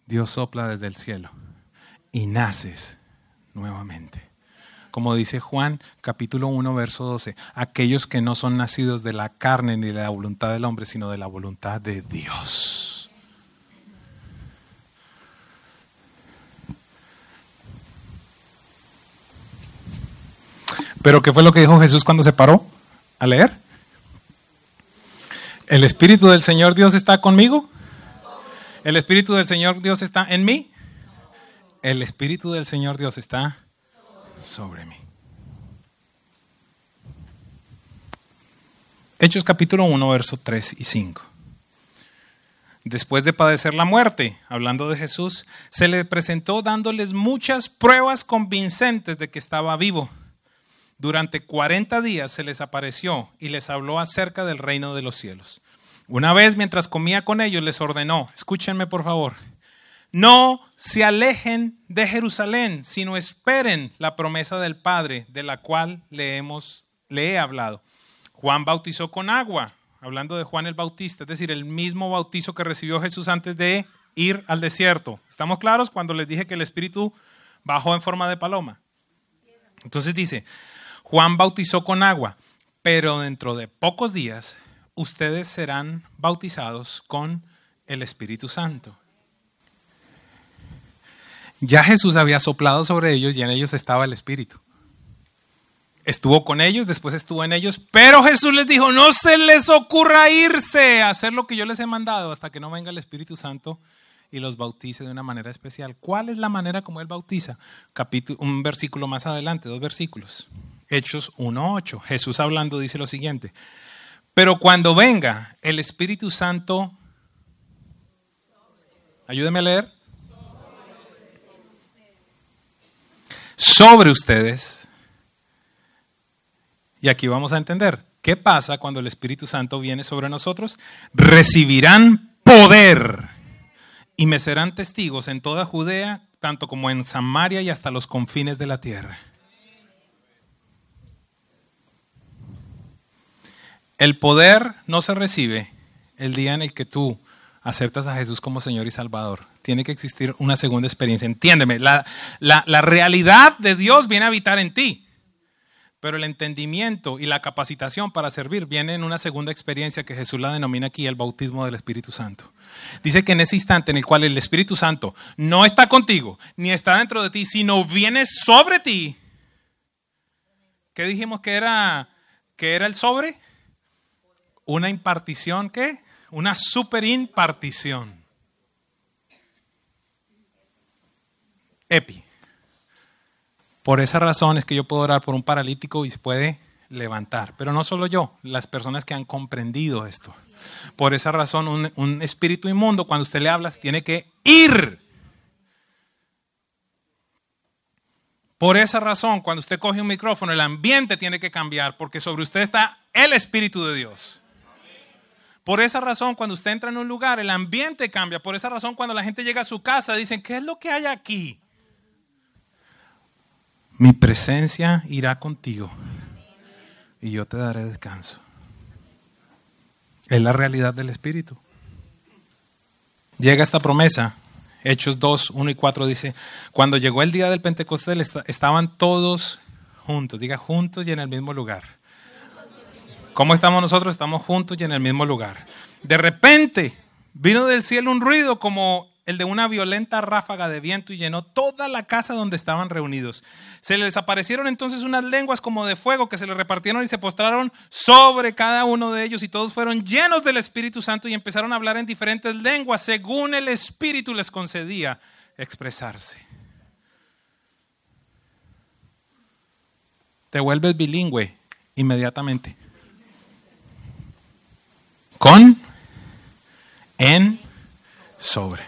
Dios sopla desde el cielo y naces nuevamente. Como dice Juan capítulo 1, verso 12, aquellos que no son nacidos de la carne ni de la voluntad del hombre, sino de la voluntad de Dios. Pero ¿qué fue lo que dijo Jesús cuando se paró a leer? ¿El Espíritu del Señor Dios está conmigo? ¿El Espíritu del Señor Dios está en mí? El Espíritu del Señor Dios está sobre mí. Hechos capítulo 1, verso 3 y 5. Después de padecer la muerte, hablando de Jesús, se le presentó dándoles muchas pruebas convincentes de que estaba vivo. Durante 40 días se les apareció y les habló acerca del reino de los cielos. Una vez mientras comía con ellos les ordenó, escúchenme por favor, no se alejen de Jerusalén, sino esperen la promesa del Padre de la cual le, hemos, le he hablado. Juan bautizó con agua, hablando de Juan el Bautista, es decir, el mismo bautizo que recibió Jesús antes de ir al desierto. ¿Estamos claros cuando les dije que el Espíritu bajó en forma de paloma? Entonces dice, Juan bautizó con agua, pero dentro de pocos días ustedes serán bautizados con el Espíritu Santo. Ya Jesús había soplado sobre ellos y en ellos estaba el Espíritu. estuvo con ellos, después estuvo en ellos, pero Jesús les dijo, no se les ocurra irse a hacer lo que yo les he mandado hasta que no venga el Espíritu Santo y los bautice de una manera especial. ¿Cuál es la manera como Él bautiza? Capítulo, un versículo más adelante, dos versículos. Hechos 1.8. Jesús hablando dice lo siguiente. Pero cuando venga el Espíritu Santo, ayúdeme a leer. Sobre ustedes. Y aquí vamos a entender. ¿Qué pasa cuando el Espíritu Santo viene sobre nosotros? Recibirán poder y me serán testigos en toda Judea, tanto como en Samaria y hasta los confines de la tierra. El poder no se recibe el día en el que tú aceptas a Jesús como Señor y Salvador. Tiene que existir una segunda experiencia. Entiéndeme, la, la realidad de Dios viene a habitar en ti. Pero el entendimiento y la capacitación para servir viene en una segunda experiencia que Jesús la denomina aquí el bautismo del Espíritu Santo. Dice que en ese instante en el cual el Espíritu Santo no está contigo, ni está dentro de ti, sino viene sobre ti. ¿Qué dijimos que era, que era el sobre? Una impartición, ¿qué? Una superimpartición. Epi. Por esa razón es que yo puedo orar por un paralítico y se puede levantar. Pero no solo yo, las personas que han comprendido esto. Por esa razón, un, espíritu inmundo, cuando usted le habla, tiene que ir. Por esa razón, cuando usted coge un micrófono, el ambiente tiene que cambiar, porque sobre usted está el Espíritu de Dios. Por esa razón, cuando usted entra en un lugar, el ambiente cambia. Por esa razón, cuando la gente llega a su casa, dicen, ¿qué es lo que hay aquí? mi presencia irá contigo y yo te daré descanso. Es la realidad del Espíritu. Llega esta promesa. Hechos 2, 1 y 4 dice, cuando llegó el día del Pentecostés estaban todos juntos, diga juntos y en el mismo lugar. ¿Cómo estamos nosotros? Estamos juntos y en el mismo lugar. De repente vino del cielo un ruido como el de una violenta ráfaga de viento y llenó toda la casa donde estaban reunidos. Se les aparecieron entonces unas lenguas como de fuego que se les repartieron y se postraron sobre cada uno de ellos y todos fueron llenos del Espíritu Santo y empezaron a hablar en diferentes lenguas según el Espíritu les concedía expresarse. Te vuelves bilingüe inmediatamente. Con, en, sobre.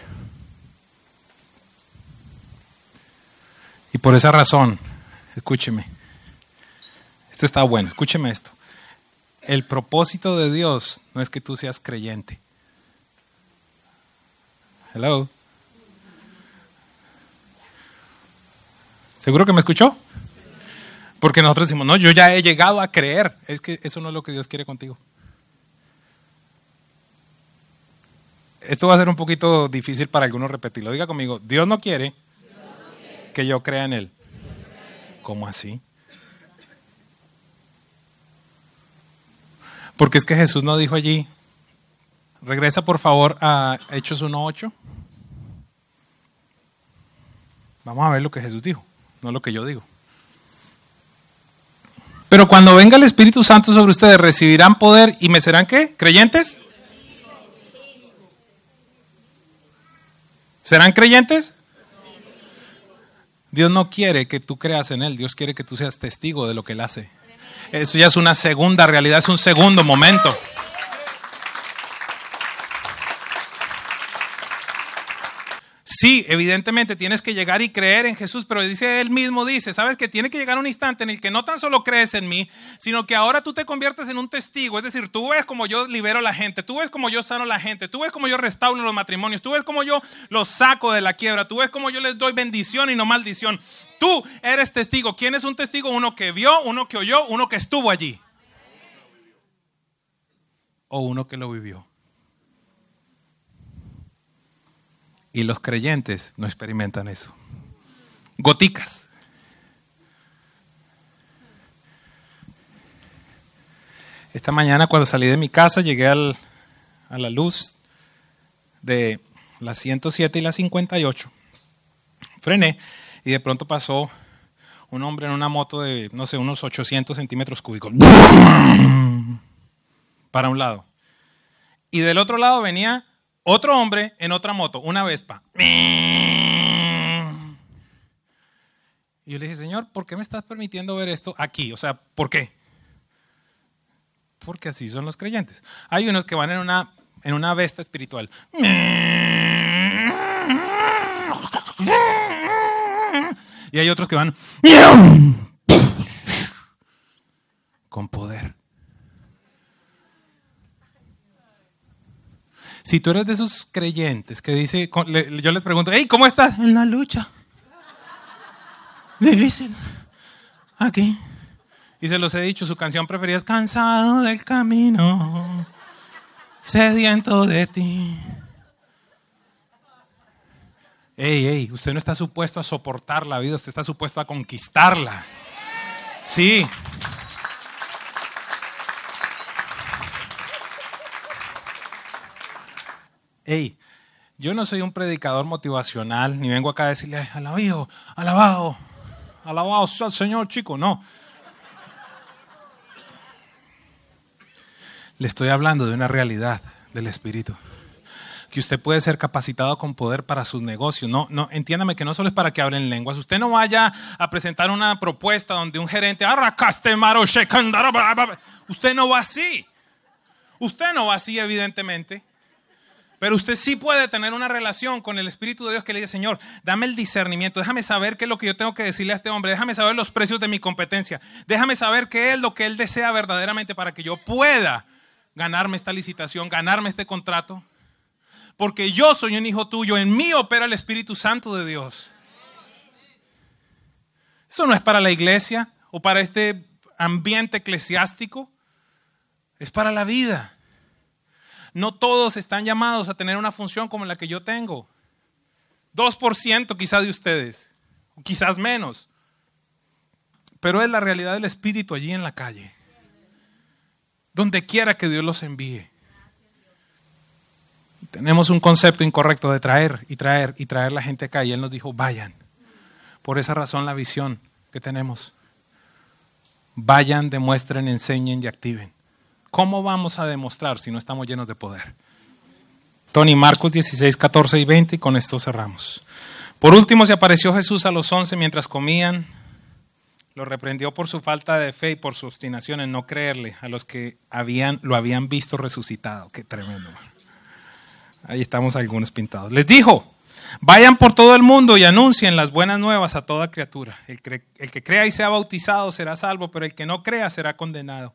Y por esa razón, escúcheme, esto está bueno, escúcheme esto. El propósito de Dios no es que tú seas creyente. Hello. ¿Seguro que me escuchó? Porque nosotros decimos, no, yo ya he llegado a creer. Es que eso no es lo que Dios quiere contigo. Esto va a ser un poquito difícil para algunos repetirlo. Diga conmigo, Dios no quiere que yo crea en Él. ¿Cómo así? Porque es que Jesús no dijo allí, regresa por favor a Hechos 1.8. Vamos a ver lo que Jesús dijo, no lo que yo digo. Pero cuando venga el Espíritu Santo sobre ustedes, recibirán poder y me serán qué? ¿Creyentes? ¿Serán creyentes? Dios no quiere que tú creas en Él, Dios quiere que tú seas testigo de lo que Él hace. Eso ya es una segunda realidad, es un segundo momento. Sí, evidentemente tienes que llegar y creer en Jesús, pero dice él mismo, dice, sabes que tiene que llegar un instante en el que no tan solo crees en mí, sino que ahora tú te conviertes en un testigo. Es decir, tú ves como yo libero a la gente, tú ves como yo sano a la gente, tú ves como yo restauro los matrimonios, tú ves como yo los saco de la quiebra, tú ves como yo les doy bendición y no maldición. Tú eres testigo. ¿Quién es un testigo? Uno que vio, uno que oyó, uno que estuvo allí. O uno que lo vivió. Y los creyentes no experimentan eso. Goticas. Esta mañana cuando salí de mi casa llegué a la luz de la 107 y la 58. Frené y de pronto pasó un hombre en una moto de, no sé, unos 800 centímetros cúbicos. Para un lado. Y del otro lado venía otro hombre en otra moto, una Vespa. Y yo le dije, Señor, ¿por qué me estás permitiendo ver esto aquí? O sea, ¿por qué? Porque así son los creyentes. Hay unos que van en una, en una Vesta espiritual. Y hay otros que van con poder. Si tú eres de esos creyentes que dice, yo les pregunto, hey, ¿cómo estás? En la lucha. Difícil. Aquí. Y se los he dicho, su canción preferida es Cansado del camino, sediento de ti. Ey, ey, usted no está supuesto a soportar la vida, usted está supuesto a conquistarla. Sí. Ey, yo no soy un predicador motivacional, ni vengo acá a decirle, alabado, alabado, alabado sea el Señor, chico, no. Le estoy hablando de una realidad del Espíritu. Que usted puede ser capacitado con poder para sus negocios. No, no, entiéndame que no solo es para que hablen lenguas. Usted no vaya a presentar una propuesta donde un gerente, usted no va así. Usted no va así, evidentemente. Pero usted sí puede tener una relación con el Espíritu de Dios que le dice, Señor, dame el discernimiento, déjame saber qué es lo que yo tengo que decirle a este hombre, déjame saber los precios de mi competencia, déjame saber qué es lo que él desea verdaderamente para que yo pueda ganarme esta licitación, ganarme este contrato. Porque yo soy un hijo tuyo, en mí opera el Espíritu Santo de Dios. Eso no es para la iglesia o para este ambiente eclesiástico, es para la vida. No todos están llamados a tener una función como la que yo tengo. 2% quizás de ustedes, quizás menos. Pero es la realidad del Espíritu allí en la calle donde quiera que Dios los envíe. Tenemos un concepto incorrecto de traer y traer y traer la gente acá y Él nos dijo, vayan. Por esa razón la visión que tenemos. Vayan, demuestren, enseñen y activen. ¿Cómo vamos a demostrar si no estamos llenos de poder? Tony, Marcos 16, 14 y 20 y con esto cerramos. Por último se apareció Jesús a los once mientras comían lo reprendió por su falta de fe y por su obstinación en no creerle a los que habían, lo habían visto resucitado. Qué tremendo. Ahí estamos algunos pintados. Les dijo, vayan por todo el mundo y anuncien las buenas nuevas a toda criatura. El, el que crea y sea bautizado será salvo, pero el que no crea será condenado.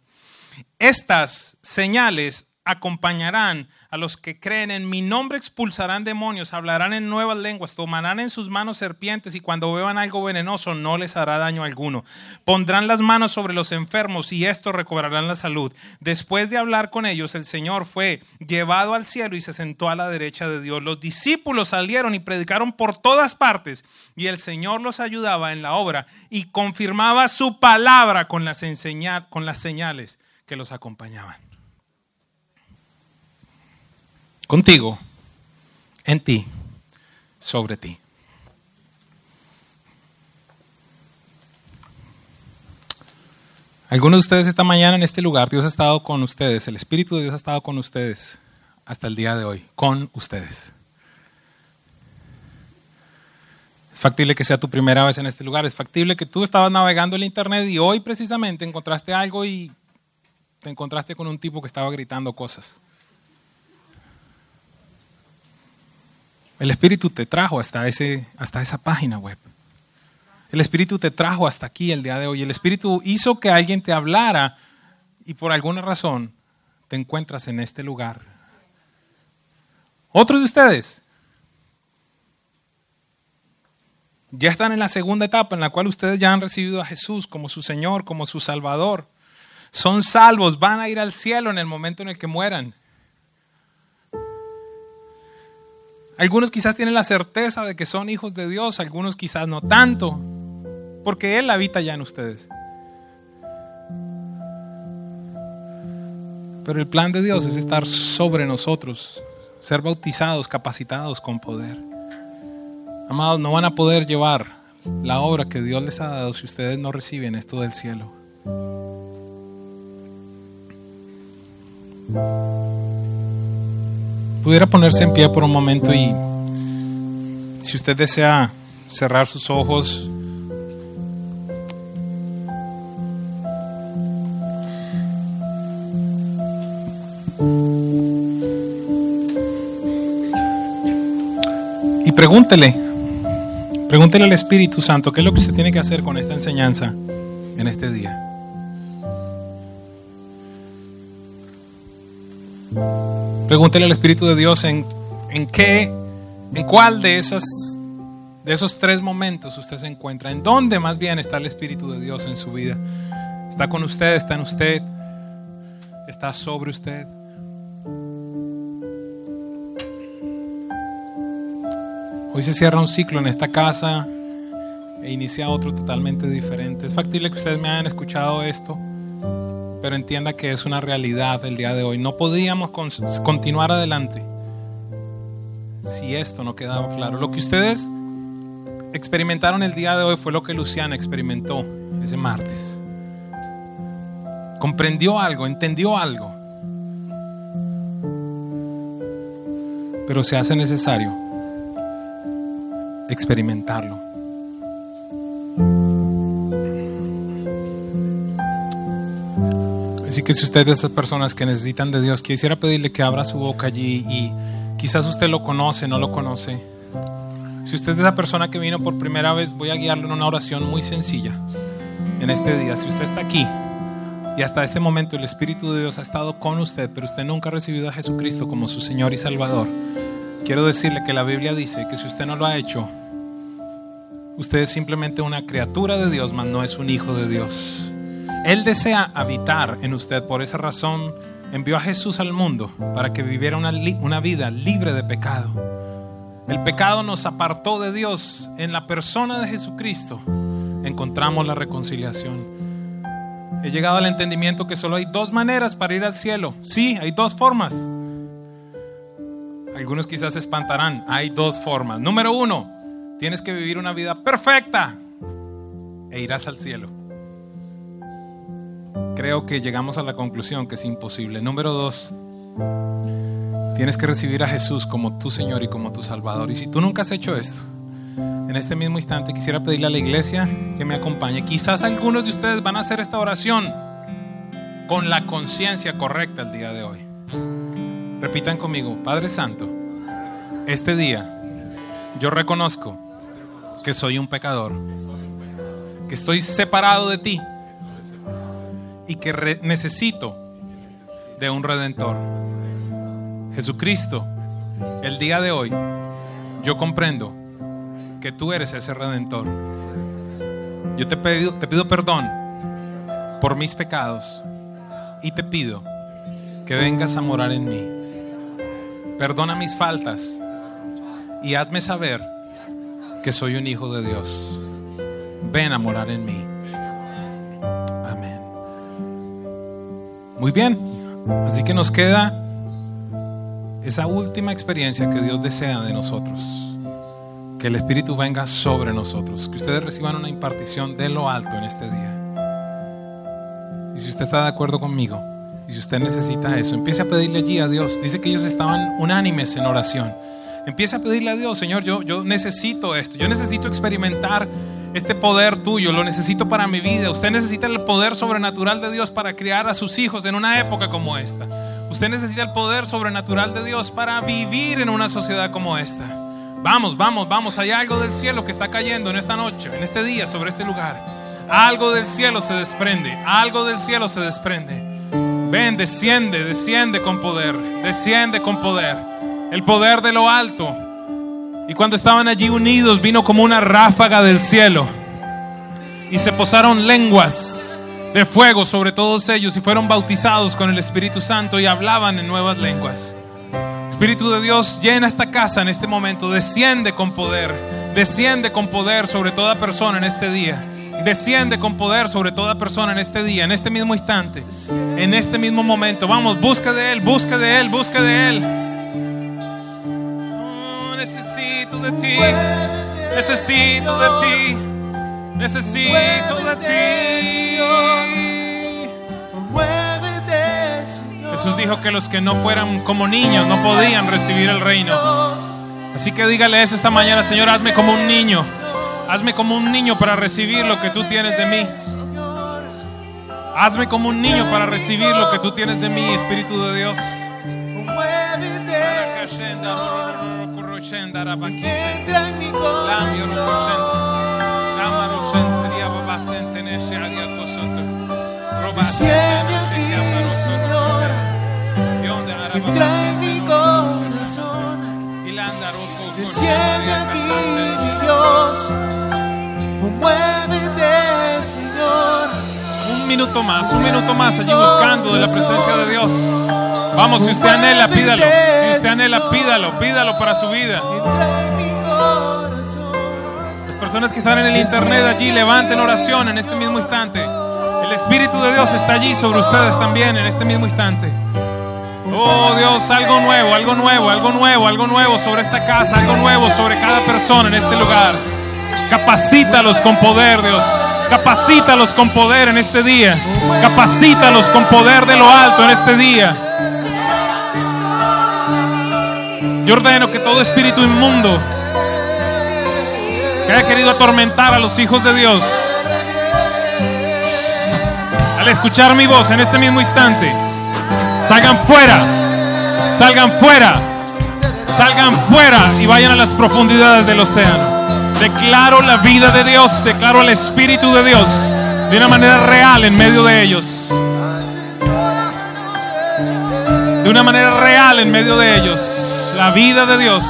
Estas señales acompañarán a los que creen en mi nombre, expulsarán demonios, hablarán en nuevas lenguas, tomarán en sus manos serpientes y cuando beban algo venenoso no les hará daño alguno. Pondrán las manos sobre los enfermos y estos recobrarán la salud. Después de hablar con ellos, el Señor fue llevado al cielo y se sentó a la derecha de Dios. Los discípulos salieron y predicaron por todas partes y el Señor los ayudaba en la obra y confirmaba su palabra con las, con las señales que los acompañaban contigo, en ti, sobre ti. Algunos de ustedes esta mañana en este lugar, Dios ha estado con ustedes, el Espíritu de Dios ha estado con ustedes hasta el día de hoy, con ustedes. Es factible que sea tu primera vez en este lugar, es factible que tú estabas navegando el Internet y hoy precisamente encontraste algo y te encontraste con un tipo que estaba gritando cosas. El Espíritu te trajo hasta, ese, hasta esa página web. El Espíritu te trajo hasta aquí el día de hoy. El Espíritu hizo que alguien te hablara y por alguna razón te encuentras en este lugar. Otros de ustedes ya están en la segunda etapa en la cual ustedes ya han recibido a Jesús como su Señor, como su Salvador. Son salvos, van a ir al cielo en el momento en el que mueran. Algunos quizás tienen la certeza de que son hijos de Dios, algunos quizás no tanto, porque Él habita ya en ustedes. Pero el plan de Dios es estar sobre nosotros, ser bautizados, capacitados con poder. Amados, no van a poder llevar la obra que Dios les ha dado si ustedes no reciben esto del cielo. Pudiera ponerse en pie por un momento y si usted desea cerrar sus ojos, y pregúntele, pregúntele al Espíritu Santo qué es lo que usted tiene que hacer con esta enseñanza en este día. Pregúntele al Espíritu de Dios en, en qué, en cuál de esas de esos tres momentos usted se encuentra. ¿En dónde más bien está el Espíritu de Dios en su vida? ¿Está con usted? ¿Está en usted? ¿Está sobre usted? Hoy se cierra un ciclo en esta casa e inicia otro totalmente diferente. Es factible que ustedes me hayan escuchado esto pero entienda que es una realidad el día de hoy. No podíamos continuar adelante si esto no quedaba claro. Lo que ustedes experimentaron el día de hoy fue lo que Luciana experimentó ese martes. Comprendió algo, entendió algo. Pero se hace necesario experimentarlo. Así que si usted es de esas personas que necesitan de Dios, quisiera pedirle que abra su boca allí y quizás usted lo conoce, no lo conoce. Si usted es esa persona que vino por primera vez, voy a guiarlo en una oración muy sencilla en este día. Si usted está aquí y hasta este momento el Espíritu de Dios ha estado con usted, pero usted nunca ha recibido a Jesucristo como su Señor y Salvador, quiero decirle que la Biblia dice que si usted no lo ha hecho, usted es simplemente una criatura de Dios, mas no es un hijo de Dios. Él desea habitar en usted. Por esa razón envió a Jesús al mundo para que viviera una, vida libre de pecado. El pecado nos apartó de Dios. En la persona de Jesucristo encontramos la reconciliación. He llegado al entendimiento que solo hay dos maneras para ir al cielo. Sí, hay dos formas. Algunos quizás se espantarán. Hay dos formas. Número uno, tienes que vivir una vida perfecta e irás al cielo creo que llegamos a la conclusión que es imposible. Número dos, tienes que recibir a Jesús como tu Señor y como tu Salvador. Y si tú nunca has hecho esto, en este mismo instante quisiera pedirle a la iglesia que me acompañe. Quizás algunos de ustedes van a hacer esta oración con la conciencia correcta el día de hoy. Repitan conmigo, Padre Santo, este día yo reconozco que soy un pecador, que estoy separado de ti y que necesito de un redentor. Jesucristo, el día de hoy, yo comprendo que tú eres ese redentor. Yo te pido, te pido perdón por mis pecados y te pido que vengas a morar en mí. Perdona mis faltas y hazme saber que soy un hijo de Dios. Ven a morar en mí. Muy bien, así que nos queda esa última experiencia que Dios desea de nosotros. Que el Espíritu venga sobre nosotros, que ustedes reciban una impartición de lo alto en este día. Y si usted está de acuerdo conmigo, y si usted necesita eso, empiece a pedirle allí a Dios. Dice que ellos estaban unánimes en oración. Empiece a pedirle a Dios, Señor, yo, yo necesito esto, yo necesito experimentar este poder tuyo, lo necesito para mi vida. Usted necesita el poder sobrenatural de Dios para criar a sus hijos en una época como esta. Usted necesita el poder sobrenatural de Dios para vivir en una sociedad como esta. Vamos, vamos, vamos. Hay algo del cielo que está cayendo en esta noche, en este día, sobre este lugar. Algo del cielo se desprende. Algo del cielo se desprende. Ven, desciende, desciende con poder. Desciende con poder. El poder de lo alto y cuando estaban allí unidos vino como una ráfaga del cielo. Y se posaron lenguas de fuego sobre todos ellos y fueron bautizados con el Espíritu Santo y hablaban en nuevas lenguas. Espíritu de Dios llena esta casa en este momento, desciende con poder, desciende con poder sobre toda persona en este día. Desciende con poder sobre toda persona en este día, en este mismo instante, en este mismo momento. Vamos, busca de Él, busca de Él, busca de Él necesito de ti, necesito de ti. Necesito de ti. Jesús dijo que los que no fueran como niños no podían recibir el reino. Así que dígale eso esta mañana, Señor, hazme como un niño. Hazme como un niño para recibir lo que tú tienes de mí. Hazme como un niño para recibir lo que tú tienes de mí, Espíritu de Dios. Entra en mi corazón. Desciende aquí, Señor. Entra en mi corazón. Desciende aquí, mi Dios. Muévete, Señor. Un minuto más, un minuto más allí buscando de la presencia de Dios. Vamos, si usted anhela, pídalo. Si usted anhela, pídalo, pídalo para su vida. Las personas que están en el internet allí, levanten oración en este mismo instante. El Espíritu de Dios está allí sobre ustedes también en este mismo instante. Oh Dios, algo nuevo, algo nuevo, algo nuevo, algo nuevo sobre esta casa, algo nuevo sobre cada persona en este lugar. Capacítalos con poder, Dios. Capacítalos con poder en este día. Capacítalos con poder de lo alto en este día. Yo ordeno que todo espíritu inmundo que haya querido atormentar a los hijos de Dios, al escuchar mi voz en este mismo instante, salgan fuera, salgan fuera, salgan fuera y vayan a las profundidades del océano. Declaro la vida de Dios, declaro el Espíritu de Dios de una manera real en medio de ellos. De una manera real en medio de ellos. La vida de Dios,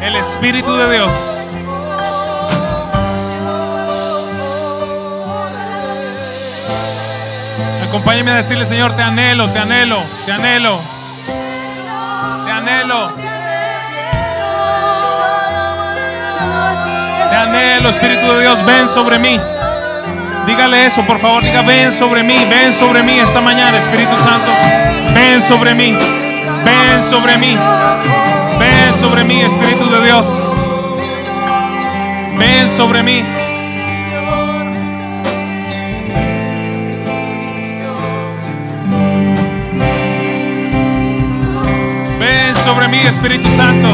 el Espíritu de Dios. Acompáñeme a decirle, Señor, te anhelo, te anhelo, te anhelo. Te anhelo. Te anhelo, Espíritu de Dios, ven sobre mí. Dígale eso, por favor, diga, ven sobre mí, ven sobre mí esta mañana, Espíritu Santo. Ven sobre mí, ven sobre mí, sobre mí, Espíritu de Dios. Ven sobre mí. Ven sobre mí, Espíritu Santo.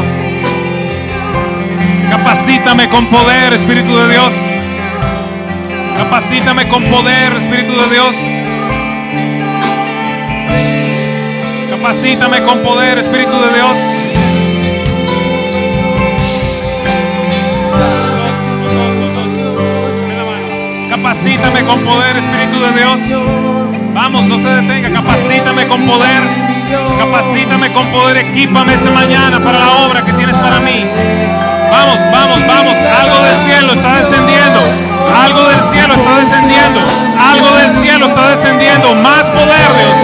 Capacítame con poder, Espíritu de Dios. Capacítame con poder, Espíritu de Dios. Capacítame con poder, Espíritu de Dios. Capacítame con poder, Espíritu de Dios. Vamos, no se detenga. Capacítame con poder. Capacítame con poder. Equípame esta mañana para la obra que tienes para mí. Vamos, vamos, vamos. Algo del cielo está descendiendo. Algo del cielo está descendiendo. Algo del cielo está descendiendo. Más poder, Dios.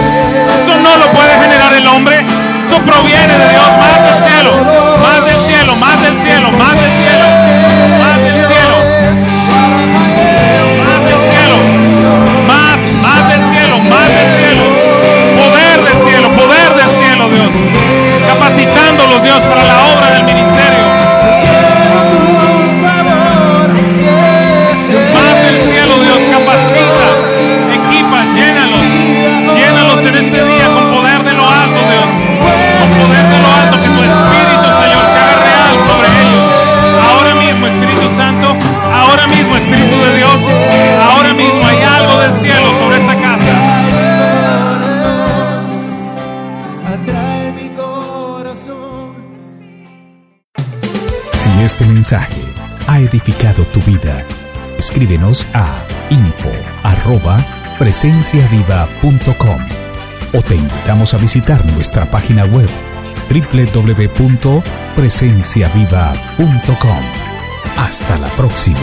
Esto no lo puede generar el hombre. Esto proviene de Dios. Más del cielo. Más del cielo. Más del cielo. Más del cielo. Dios, para la edificado tu vida, escríbenos a info@presenciaviva.com o te invitamos a visitar nuestra página web www.presenciaviva.com. Hasta la próxima.